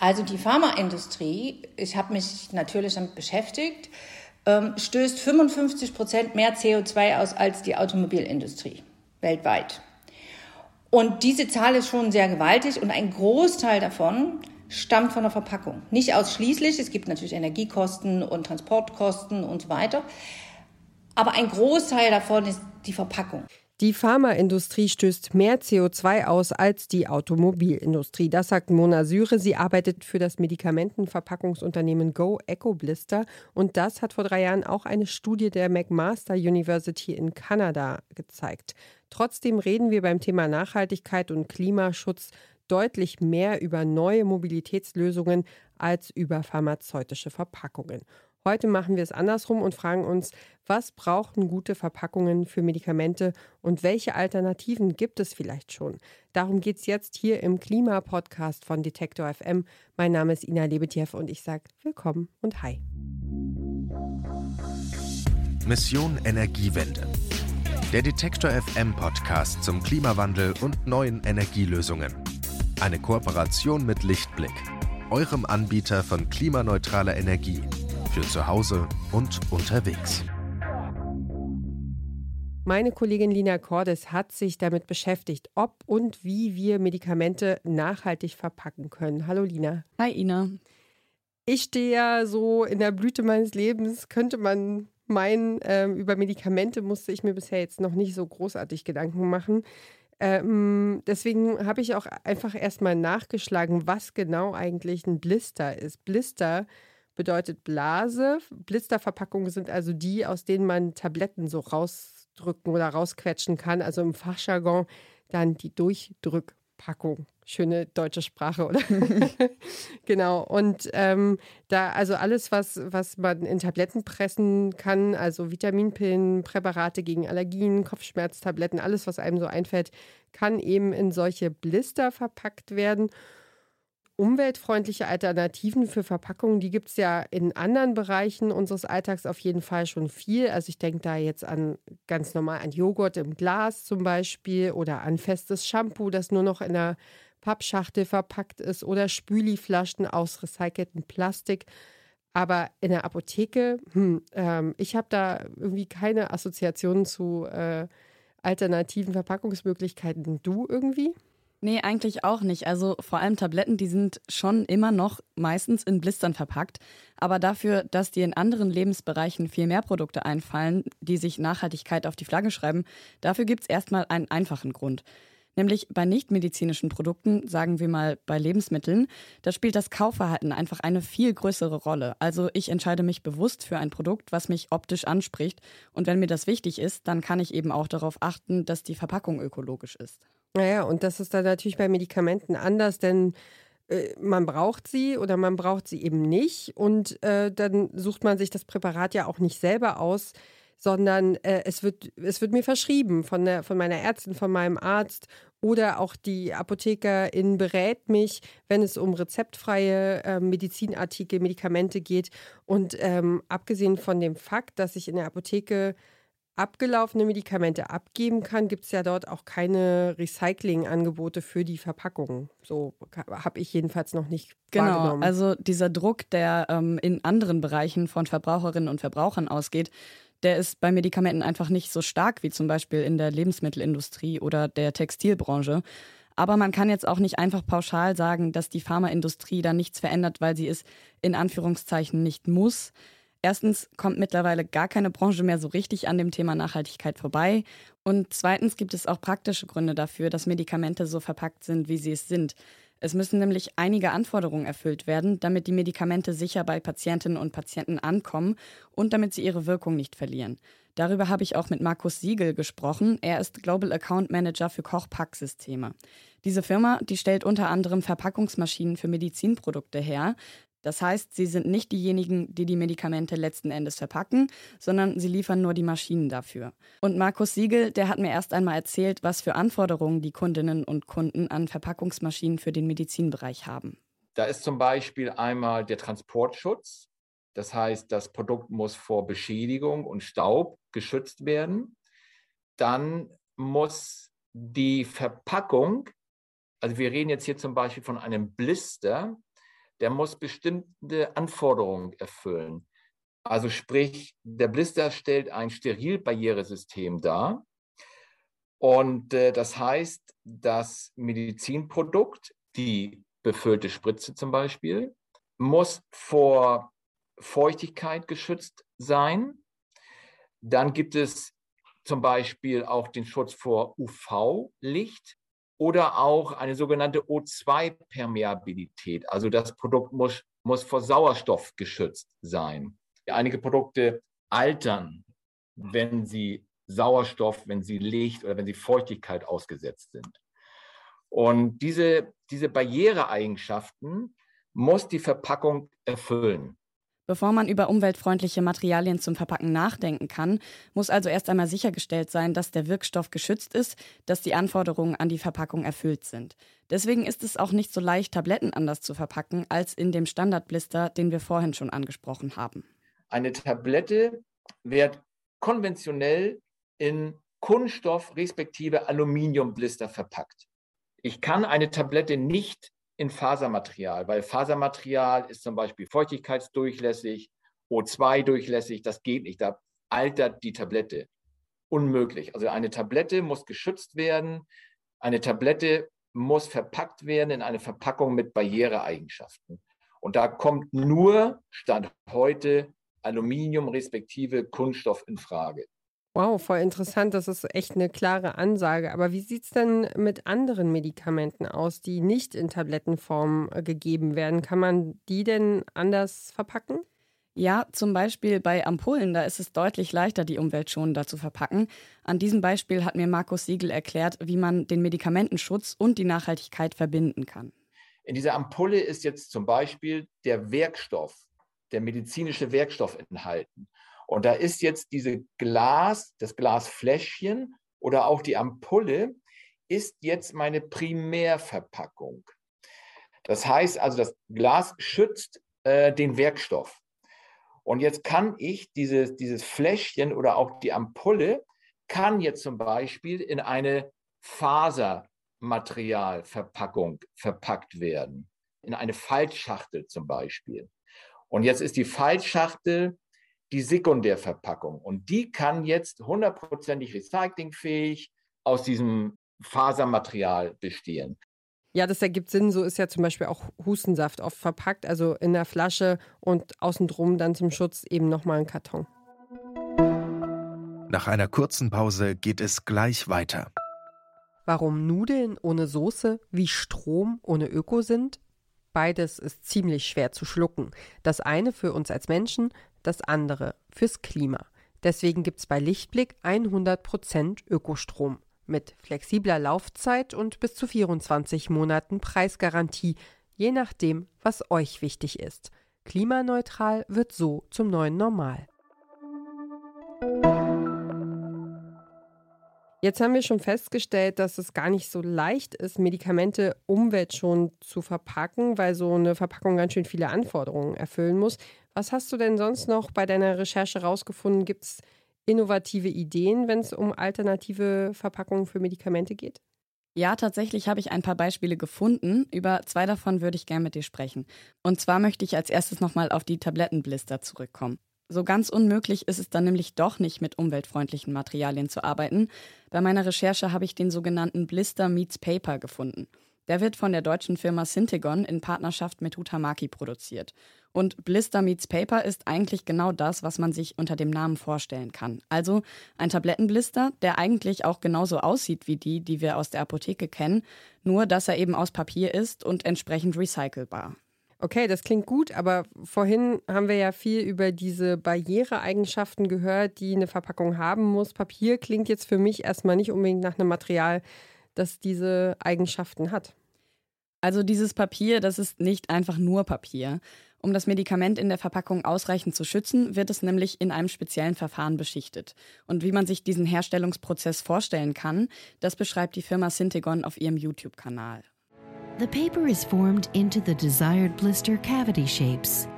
Also die Pharmaindustrie, ich habe mich natürlich damit beschäftigt, ähm, stößt 55 Prozent mehr CO2 aus als die Automobilindustrie weltweit. Und diese Zahl ist schon sehr gewaltig und ein Großteil davon stammt von der Verpackung. Nicht ausschließlich, es gibt natürlich Energiekosten und Transportkosten und so weiter, aber ein Großteil davon ist die Verpackung. Die Pharmaindustrie stößt mehr CO2 aus als die Automobilindustrie. Das sagt Mona Syre. Sie arbeitet für das Medikamentenverpackungsunternehmen Go EcoBlister. Und das hat vor drei Jahren auch eine Studie der McMaster University in Kanada gezeigt. Trotzdem reden wir beim Thema Nachhaltigkeit und Klimaschutz deutlich mehr über neue Mobilitätslösungen als über pharmazeutische Verpackungen. Heute machen wir es andersrum und fragen uns, was brauchen gute Verpackungen für Medikamente und welche Alternativen gibt es vielleicht schon? Darum geht es jetzt hier im Klimapodcast von Detektor FM. Mein Name ist Ina Lebetjew und ich sage willkommen und hi. Mission Energiewende. Der Detektor FM Podcast zum Klimawandel und neuen Energielösungen. Eine Kooperation mit Lichtblick, eurem Anbieter von klimaneutraler Energie für zu Hause und unterwegs. Meine Kollegin Lina Cordes hat sich damit beschäftigt, ob und wie wir Medikamente nachhaltig verpacken können. Hallo Lina. Hi Ina. Ich stehe ja so in der Blüte meines Lebens, könnte man meinen, ähm, über Medikamente musste ich mir bisher jetzt noch nicht so großartig Gedanken machen. Ähm, deswegen habe ich auch einfach erstmal nachgeschlagen, was genau eigentlich ein Blister ist. Blister bedeutet Blase. Blisterverpackungen sind also die, aus denen man Tabletten so rausdrücken oder rausquetschen kann. Also im Fachjargon dann die Durchdrückpackung. Schöne deutsche Sprache, oder? genau. Und ähm, da, also alles, was, was man in Tabletten pressen kann, also Vitaminpillen, Präparate gegen Allergien, Kopfschmerztabletten, alles, was einem so einfällt, kann eben in solche Blister verpackt werden umweltfreundliche Alternativen für Verpackungen, die gibt es ja in anderen Bereichen unseres Alltags auf jeden Fall schon viel. Also ich denke da jetzt an ganz normal an Joghurt im Glas zum Beispiel oder an festes Shampoo, das nur noch in einer Pappschachtel verpackt ist oder Spüliflaschen aus recyceltem Plastik. Aber in der Apotheke, hm, ähm, ich habe da irgendwie keine Assoziationen zu äh, alternativen Verpackungsmöglichkeiten. Du irgendwie? Nee, eigentlich auch nicht. Also vor allem Tabletten, die sind schon immer noch meistens in Blistern verpackt. Aber dafür, dass dir in anderen Lebensbereichen viel mehr Produkte einfallen, die sich Nachhaltigkeit auf die Flagge schreiben, dafür gibt's erstmal einen einfachen Grund. Nämlich bei nichtmedizinischen Produkten, sagen wir mal bei Lebensmitteln, da spielt das Kaufverhalten einfach eine viel größere Rolle. Also ich entscheide mich bewusst für ein Produkt, was mich optisch anspricht. Und wenn mir das wichtig ist, dann kann ich eben auch darauf achten, dass die Verpackung ökologisch ist. Naja, und das ist dann natürlich bei Medikamenten anders, denn äh, man braucht sie oder man braucht sie eben nicht. Und äh, dann sucht man sich das Präparat ja auch nicht selber aus, sondern äh, es, wird, es wird mir verschrieben von, der, von meiner Ärztin, von meinem Arzt oder auch die Apothekerin berät mich, wenn es um rezeptfreie äh, Medizinartikel, Medikamente geht. Und ähm, abgesehen von dem Fakt, dass ich in der Apotheke abgelaufene Medikamente abgeben kann, gibt es ja dort auch keine Recyclingangebote für die Verpackungen. So habe ich jedenfalls noch nicht genau. Genau, also dieser Druck, der ähm, in anderen Bereichen von Verbraucherinnen und Verbrauchern ausgeht, der ist bei Medikamenten einfach nicht so stark wie zum Beispiel in der Lebensmittelindustrie oder der Textilbranche. Aber man kann jetzt auch nicht einfach pauschal sagen, dass die Pharmaindustrie da nichts verändert, weil sie es in Anführungszeichen nicht muss. Erstens kommt mittlerweile gar keine Branche mehr so richtig an dem Thema Nachhaltigkeit vorbei. Und zweitens gibt es auch praktische Gründe dafür, dass Medikamente so verpackt sind, wie sie es sind. Es müssen nämlich einige Anforderungen erfüllt werden, damit die Medikamente sicher bei Patientinnen und Patienten ankommen und damit sie ihre Wirkung nicht verlieren. Darüber habe ich auch mit Markus Siegel gesprochen. Er ist Global Account Manager für Kochpacksysteme. Diese Firma, die stellt unter anderem Verpackungsmaschinen für Medizinprodukte her. Das heißt, sie sind nicht diejenigen, die die Medikamente letzten Endes verpacken, sondern sie liefern nur die Maschinen dafür. Und Markus Siegel, der hat mir erst einmal erzählt, was für Anforderungen die Kundinnen und Kunden an Verpackungsmaschinen für den Medizinbereich haben. Da ist zum Beispiel einmal der Transportschutz. Das heißt, das Produkt muss vor Beschädigung und Staub geschützt werden. Dann muss die Verpackung, also wir reden jetzt hier zum Beispiel von einem Blister, der muss bestimmte Anforderungen erfüllen. Also sprich, der Blister stellt ein Sterilbarrieresystem dar. Und äh, das heißt, das Medizinprodukt, die befüllte Spritze zum Beispiel, muss vor Feuchtigkeit geschützt sein. Dann gibt es zum Beispiel auch den Schutz vor UV-Licht oder auch eine sogenannte O2-Permeabilität. Also das Produkt muss, muss vor Sauerstoff geschützt sein. Einige Produkte altern, wenn sie Sauerstoff, wenn sie Licht oder wenn sie Feuchtigkeit ausgesetzt sind. Und diese, diese Barriereeigenschaften muss die Verpackung erfüllen. Bevor man über umweltfreundliche Materialien zum Verpacken nachdenken kann, muss also erst einmal sichergestellt sein, dass der Wirkstoff geschützt ist, dass die Anforderungen an die Verpackung erfüllt sind. Deswegen ist es auch nicht so leicht, Tabletten anders zu verpacken als in dem Standardblister, den wir vorhin schon angesprochen haben. Eine Tablette wird konventionell in Kunststoff respektive Aluminiumblister verpackt. Ich kann eine Tablette nicht in Fasermaterial, weil Fasermaterial ist zum Beispiel feuchtigkeitsdurchlässig, O2 durchlässig, das geht nicht, da altert die Tablette. Unmöglich. Also eine Tablette muss geschützt werden, eine Tablette muss verpackt werden in eine Verpackung mit Barriereeigenschaften. Und da kommt nur Stand heute Aluminium respektive Kunststoff in Frage. Wow, voll interessant. Das ist echt eine klare Ansage. Aber wie sieht es denn mit anderen Medikamenten aus, die nicht in Tablettenform äh, gegeben werden? Kann man die denn anders verpacken? Ja, zum Beispiel bei Ampullen, da ist es deutlich leichter, die umweltschonender zu verpacken. An diesem Beispiel hat mir Markus Siegel erklärt, wie man den Medikamentenschutz und die Nachhaltigkeit verbinden kann. In dieser Ampulle ist jetzt zum Beispiel der Werkstoff, der medizinische Werkstoff enthalten. Und da ist jetzt diese Glas, das Glasfläschchen oder auch die Ampulle, ist jetzt meine Primärverpackung. Das heißt also, das Glas schützt äh, den Werkstoff. Und jetzt kann ich dieses, dieses Fläschchen oder auch die Ampulle, kann jetzt zum Beispiel in eine Fasermaterialverpackung verpackt werden. In eine Faltschachtel zum Beispiel. Und jetzt ist die Faltschachtel die Sekundärverpackung. Und die kann jetzt hundertprozentig recyclingfähig aus diesem Fasermaterial bestehen. Ja, das ergibt Sinn. So ist ja zum Beispiel auch Hustensaft oft verpackt, also in der Flasche und außen drum dann zum Schutz eben nochmal ein Karton. Nach einer kurzen Pause geht es gleich weiter. Warum Nudeln ohne Soße wie Strom ohne Öko sind? Beides ist ziemlich schwer zu schlucken. Das eine für uns als Menschen, das andere fürs Klima. Deswegen gibt es bei Lichtblick 100% Ökostrom mit flexibler Laufzeit und bis zu 24 Monaten Preisgarantie, je nachdem, was euch wichtig ist. Klimaneutral wird so zum neuen Normal. Jetzt haben wir schon festgestellt, dass es gar nicht so leicht ist, Medikamente umweltschonend zu verpacken, weil so eine Verpackung ganz schön viele Anforderungen erfüllen muss. Was hast du denn sonst noch bei deiner Recherche rausgefunden? Gibt es innovative Ideen, wenn es um alternative Verpackungen für Medikamente geht? Ja, tatsächlich habe ich ein paar Beispiele gefunden. Über zwei davon würde ich gerne mit dir sprechen. Und zwar möchte ich als erstes nochmal auf die Tablettenblister zurückkommen. So ganz unmöglich ist es dann nämlich doch nicht, mit umweltfreundlichen Materialien zu arbeiten. Bei meiner Recherche habe ich den sogenannten Blister Meets Paper gefunden. Der wird von der deutschen Firma Syntegon in Partnerschaft mit Hutamaki produziert. Und Blister Meets Paper ist eigentlich genau das, was man sich unter dem Namen vorstellen kann. Also ein Tablettenblister, der eigentlich auch genauso aussieht wie die, die wir aus der Apotheke kennen, nur dass er eben aus Papier ist und entsprechend recycelbar. Okay, das klingt gut, aber vorhin haben wir ja viel über diese Barriereeigenschaften gehört, die eine Verpackung haben muss. Papier klingt jetzt für mich erstmal nicht unbedingt nach einem Material, das diese Eigenschaften hat. Also dieses Papier, das ist nicht einfach nur Papier. Um das Medikament in der Verpackung ausreichend zu schützen, wird es nämlich in einem speziellen Verfahren beschichtet. Und wie man sich diesen Herstellungsprozess vorstellen kann, das beschreibt die Firma Syntegon auf ihrem YouTube-Kanal. The paper is formed into the desired blister cavity shapes.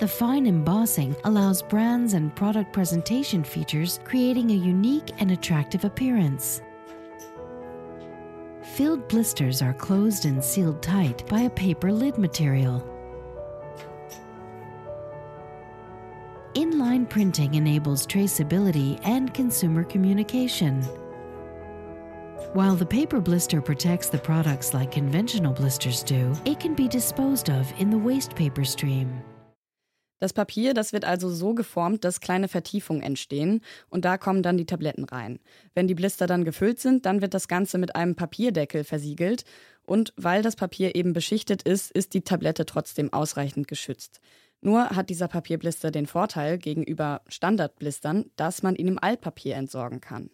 The fine embossing allows brands and product presentation features, creating a unique and attractive appearance. filled blisters are closed and sealed tight by a paper lid material. Inline printing enables traceability and consumer communication. While the paper blister protects the products like conventional blisters do, it can be disposed of in the waste paper stream. Das Papier, das wird also so geformt, dass kleine Vertiefungen entstehen und da kommen dann die Tabletten rein. Wenn die Blister dann gefüllt sind, dann wird das Ganze mit einem Papierdeckel versiegelt und weil das Papier eben beschichtet ist, ist die Tablette trotzdem ausreichend geschützt. Nur hat dieser Papierblister den Vorteil gegenüber Standardblistern, dass man ihn im Altpapier entsorgen kann.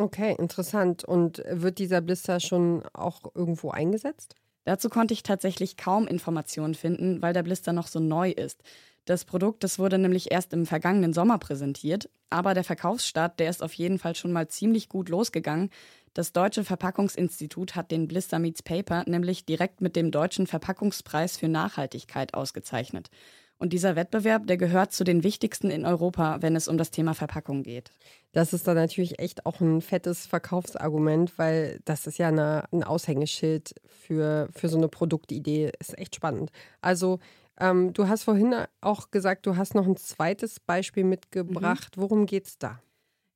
Okay, interessant. Und wird dieser Blister schon auch irgendwo eingesetzt? Dazu konnte ich tatsächlich kaum Informationen finden, weil der Blister noch so neu ist. Das Produkt, das wurde nämlich erst im vergangenen Sommer präsentiert, aber der Verkaufsstart, der ist auf jeden Fall schon mal ziemlich gut losgegangen. Das Deutsche Verpackungsinstitut hat den Blister Meets Paper nämlich direkt mit dem Deutschen Verpackungspreis für Nachhaltigkeit ausgezeichnet. Und dieser Wettbewerb, der gehört zu den wichtigsten in Europa, wenn es um das Thema Verpackung geht. Das ist dann natürlich echt auch ein fettes Verkaufsargument, weil das ist ja eine, ein Aushängeschild für, für so eine Produktidee. Ist echt spannend. Also, ähm, du hast vorhin auch gesagt, du hast noch ein zweites Beispiel mitgebracht. Mhm. Worum geht's da?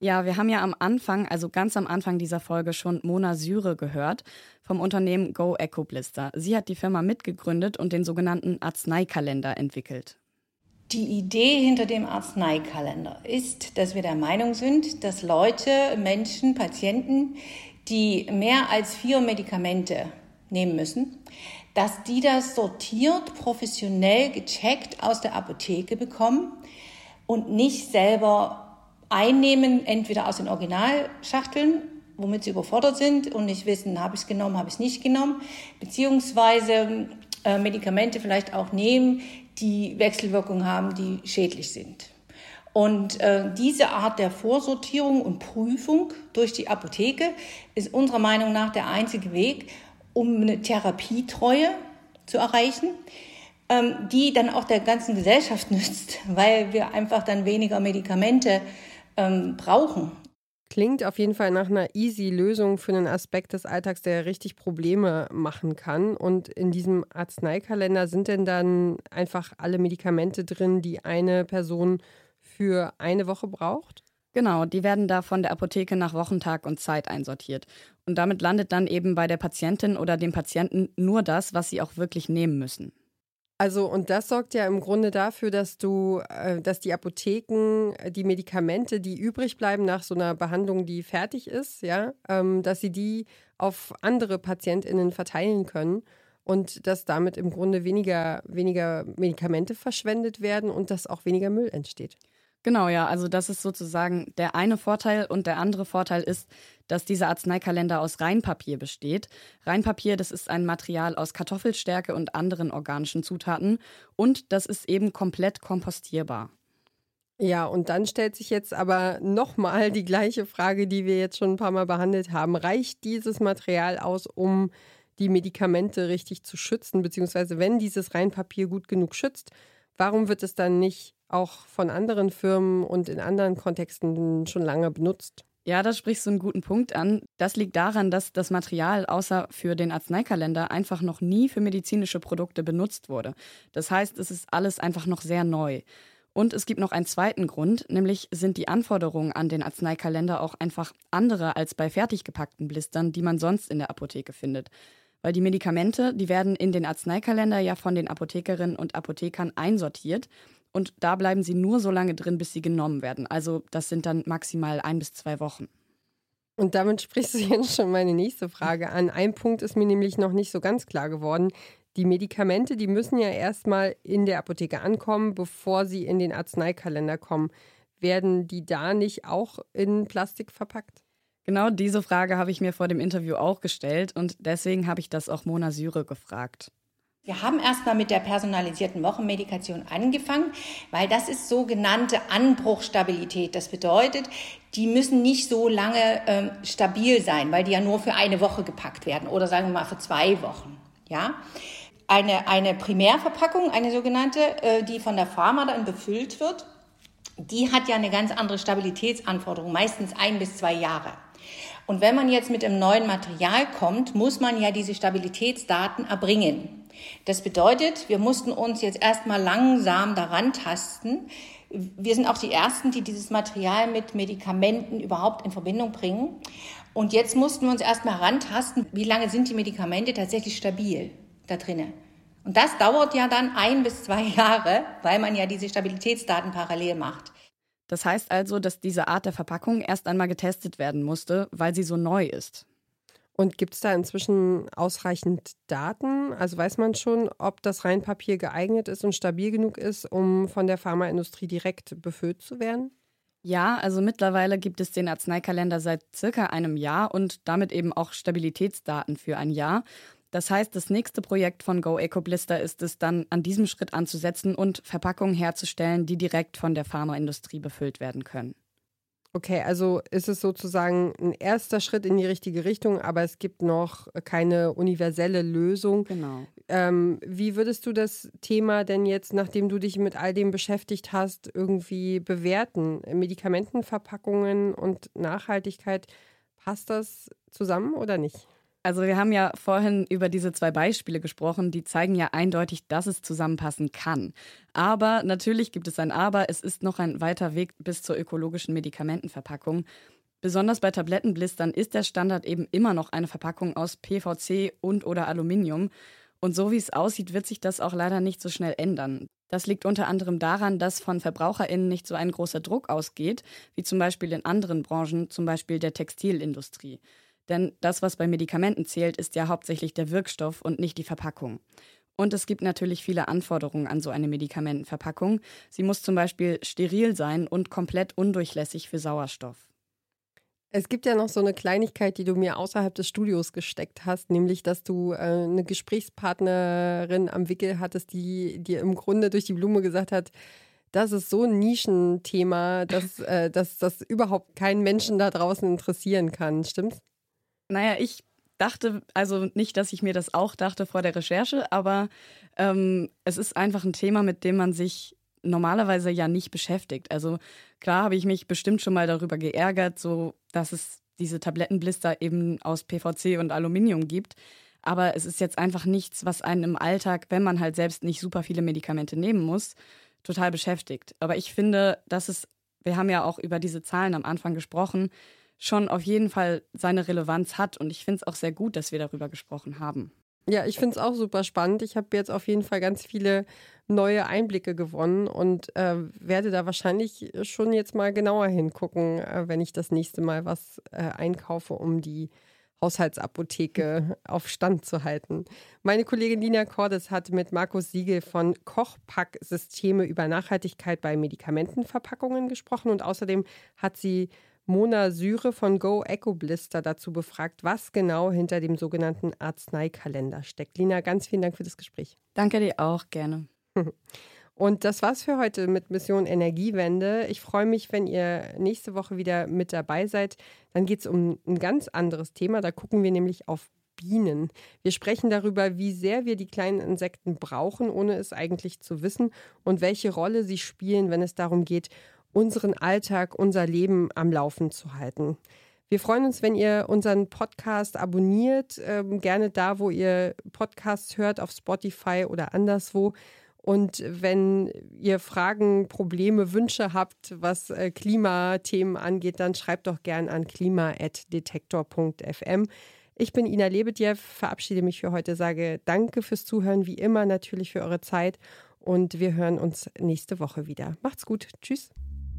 Ja, wir haben ja am Anfang, also ganz am Anfang dieser Folge schon Mona Syre gehört vom Unternehmen Go Eco Blister. Sie hat die Firma mitgegründet und den sogenannten Arzneikalender entwickelt. Die Idee hinter dem Arzneikalender ist, dass wir der Meinung sind, dass Leute, Menschen, Patienten, die mehr als vier Medikamente nehmen müssen, dass die das sortiert, professionell gecheckt aus der Apotheke bekommen und nicht selber einnehmen, entweder aus den Originalschachteln, womit sie überfordert sind und nicht wissen, habe ich es genommen, habe ich es nicht genommen, beziehungsweise äh, Medikamente vielleicht auch nehmen, die Wechselwirkungen haben, die schädlich sind. Und äh, diese Art der Vorsortierung und Prüfung durch die Apotheke ist unserer Meinung nach der einzige Weg, um eine Therapietreue zu erreichen, ähm, die dann auch der ganzen Gesellschaft nützt, weil wir einfach dann weniger Medikamente ähm, brauchen. Klingt auf jeden Fall nach einer easy Lösung für einen Aspekt des Alltags, der richtig Probleme machen kann. Und in diesem Arzneikalender sind denn dann einfach alle Medikamente drin, die eine Person für eine Woche braucht? Genau, die werden da von der Apotheke nach Wochentag und Zeit einsortiert. Und damit landet dann eben bei der Patientin oder dem Patienten nur das, was sie auch wirklich nehmen müssen. Also, und das sorgt ja im Grunde dafür, dass du, äh, dass die Apotheken äh, die Medikamente, die übrig bleiben nach so einer Behandlung, die fertig ist, ja, ähm, dass sie die auf andere PatientInnen verteilen können und dass damit im Grunde weniger, weniger Medikamente verschwendet werden und dass auch weniger Müll entsteht. Genau, ja. Also das ist sozusagen der eine Vorteil und der andere Vorteil ist, dass dieser Arzneikalender aus Reinpapier besteht. Reinpapier, das ist ein Material aus Kartoffelstärke und anderen organischen Zutaten und das ist eben komplett kompostierbar. Ja, und dann stellt sich jetzt aber nochmal die gleiche Frage, die wir jetzt schon ein paar Mal behandelt haben. Reicht dieses Material aus, um die Medikamente richtig zu schützen, beziehungsweise wenn dieses Reinpapier gut genug schützt, warum wird es dann nicht auch von anderen Firmen und in anderen Kontexten schon lange benutzt. Ja, da sprichst du einen guten Punkt an. Das liegt daran, dass das Material außer für den Arzneikalender einfach noch nie für medizinische Produkte benutzt wurde. Das heißt, es ist alles einfach noch sehr neu. Und es gibt noch einen zweiten Grund, nämlich sind die Anforderungen an den Arzneikalender auch einfach andere als bei fertig gepackten Blistern, die man sonst in der Apotheke findet. Weil die Medikamente, die werden in den Arzneikalender ja von den Apothekerinnen und Apothekern einsortiert und da bleiben sie nur so lange drin, bis sie genommen werden. Also das sind dann maximal ein bis zwei Wochen. Und damit sprichst du jetzt schon meine nächste Frage an. Ein Punkt ist mir nämlich noch nicht so ganz klar geworden. Die Medikamente, die müssen ja erstmal in der Apotheke ankommen, bevor sie in den Arzneikalender kommen. Werden die da nicht auch in Plastik verpackt? Genau diese Frage habe ich mir vor dem Interview auch gestellt und deswegen habe ich das auch Mona Syre gefragt. Wir haben erstmal mit der personalisierten Wochenmedikation angefangen, weil das ist sogenannte Anbruchstabilität. Das bedeutet, die müssen nicht so lange ähm, stabil sein, weil die ja nur für eine Woche gepackt werden oder sagen wir mal für zwei Wochen. Ja, eine, eine Primärverpackung, eine sogenannte, äh, die von der Pharma dann befüllt wird, die hat ja eine ganz andere Stabilitätsanforderung, meistens ein bis zwei Jahre. Und wenn man jetzt mit einem neuen Material kommt, muss man ja diese Stabilitätsdaten erbringen. Das bedeutet, wir mussten uns jetzt erstmal langsam daran tasten. Wir sind auch die Ersten, die dieses Material mit Medikamenten überhaupt in Verbindung bringen. Und jetzt mussten wir uns erstmal herantasten, wie lange sind die Medikamente tatsächlich stabil da drinnen. Und das dauert ja dann ein bis zwei Jahre, weil man ja diese Stabilitätsdaten parallel macht. Das heißt also, dass diese Art der Verpackung erst einmal getestet werden musste, weil sie so neu ist. Und gibt es da inzwischen ausreichend Daten? Also weiß man schon, ob das Reinpapier geeignet ist und stabil genug ist, um von der Pharmaindustrie direkt befüllt zu werden? Ja, also mittlerweile gibt es den Arzneikalender seit circa einem Jahr und damit eben auch Stabilitätsdaten für ein Jahr. Das heißt, das nächste Projekt von Go Eco Blister ist es dann, an diesem Schritt anzusetzen und Verpackungen herzustellen, die direkt von der Pharmaindustrie befüllt werden können. Okay, also ist es sozusagen ein erster Schritt in die richtige Richtung, aber es gibt noch keine universelle Lösung. Genau. Ähm, wie würdest du das Thema denn jetzt, nachdem du dich mit all dem beschäftigt hast, irgendwie bewerten? Medikamentenverpackungen und Nachhaltigkeit, passt das zusammen oder nicht? Also wir haben ja vorhin über diese zwei Beispiele gesprochen, die zeigen ja eindeutig, dass es zusammenpassen kann. Aber natürlich gibt es ein Aber, es ist noch ein weiter Weg bis zur ökologischen Medikamentenverpackung. Besonders bei Tablettenblistern ist der Standard eben immer noch eine Verpackung aus PVC und oder Aluminium. Und so wie es aussieht, wird sich das auch leider nicht so schnell ändern. Das liegt unter anderem daran, dass von VerbraucherInnen nicht so ein großer Druck ausgeht, wie zum Beispiel in anderen Branchen, zum Beispiel der Textilindustrie. Denn das, was bei Medikamenten zählt, ist ja hauptsächlich der Wirkstoff und nicht die Verpackung. Und es gibt natürlich viele Anforderungen an so eine Medikamentenverpackung. Sie muss zum Beispiel steril sein und komplett undurchlässig für Sauerstoff. Es gibt ja noch so eine Kleinigkeit, die du mir außerhalb des Studios gesteckt hast, nämlich, dass du äh, eine Gesprächspartnerin am Wickel hattest, die dir im Grunde durch die Blume gesagt hat, das ist so ein Nischenthema, dass, äh, dass das überhaupt keinen Menschen da draußen interessieren kann. Stimmt's? Naja, ich dachte, also nicht, dass ich mir das auch dachte vor der Recherche, aber ähm, es ist einfach ein Thema, mit dem man sich normalerweise ja nicht beschäftigt. Also klar habe ich mich bestimmt schon mal darüber geärgert, so dass es diese Tablettenblister eben aus PVC und Aluminium gibt. Aber es ist jetzt einfach nichts, was einen im Alltag, wenn man halt selbst nicht super viele Medikamente nehmen muss, total beschäftigt. Aber ich finde, dass es, wir haben ja auch über diese Zahlen am Anfang gesprochen, schon auf jeden Fall seine Relevanz hat. Und ich finde es auch sehr gut, dass wir darüber gesprochen haben. Ja, ich finde es auch super spannend. Ich habe jetzt auf jeden Fall ganz viele neue Einblicke gewonnen und äh, werde da wahrscheinlich schon jetzt mal genauer hingucken, äh, wenn ich das nächste Mal was äh, einkaufe, um die Haushaltsapotheke auf Stand zu halten. Meine Kollegin Lina Cordes hat mit Markus Siegel von Kochpack-Systeme über Nachhaltigkeit bei Medikamentenverpackungen gesprochen und außerdem hat sie Mona Syre von Go Eco Blister dazu befragt, was genau hinter dem sogenannten Arzneikalender steckt. Lina, ganz vielen Dank für das Gespräch. Danke dir auch, gerne. Und das war's für heute mit Mission Energiewende. Ich freue mich, wenn ihr nächste Woche wieder mit dabei seid. Dann geht es um ein ganz anderes Thema. Da gucken wir nämlich auf Bienen. Wir sprechen darüber, wie sehr wir die kleinen Insekten brauchen, ohne es eigentlich zu wissen, und welche Rolle sie spielen, wenn es darum geht, unseren Alltag, unser Leben am Laufen zu halten. Wir freuen uns, wenn ihr unseren Podcast abonniert, ähm, gerne da, wo ihr Podcasts hört, auf Spotify oder anderswo. Und wenn ihr Fragen, Probleme, Wünsche habt, was äh, Klimathemen angeht, dann schreibt doch gern an klima.detektor.fm. Ich bin Ina Lebedjew, verabschiede mich für heute, sage danke fürs Zuhören, wie immer natürlich für eure Zeit und wir hören uns nächste Woche wieder. Macht's gut. Tschüss.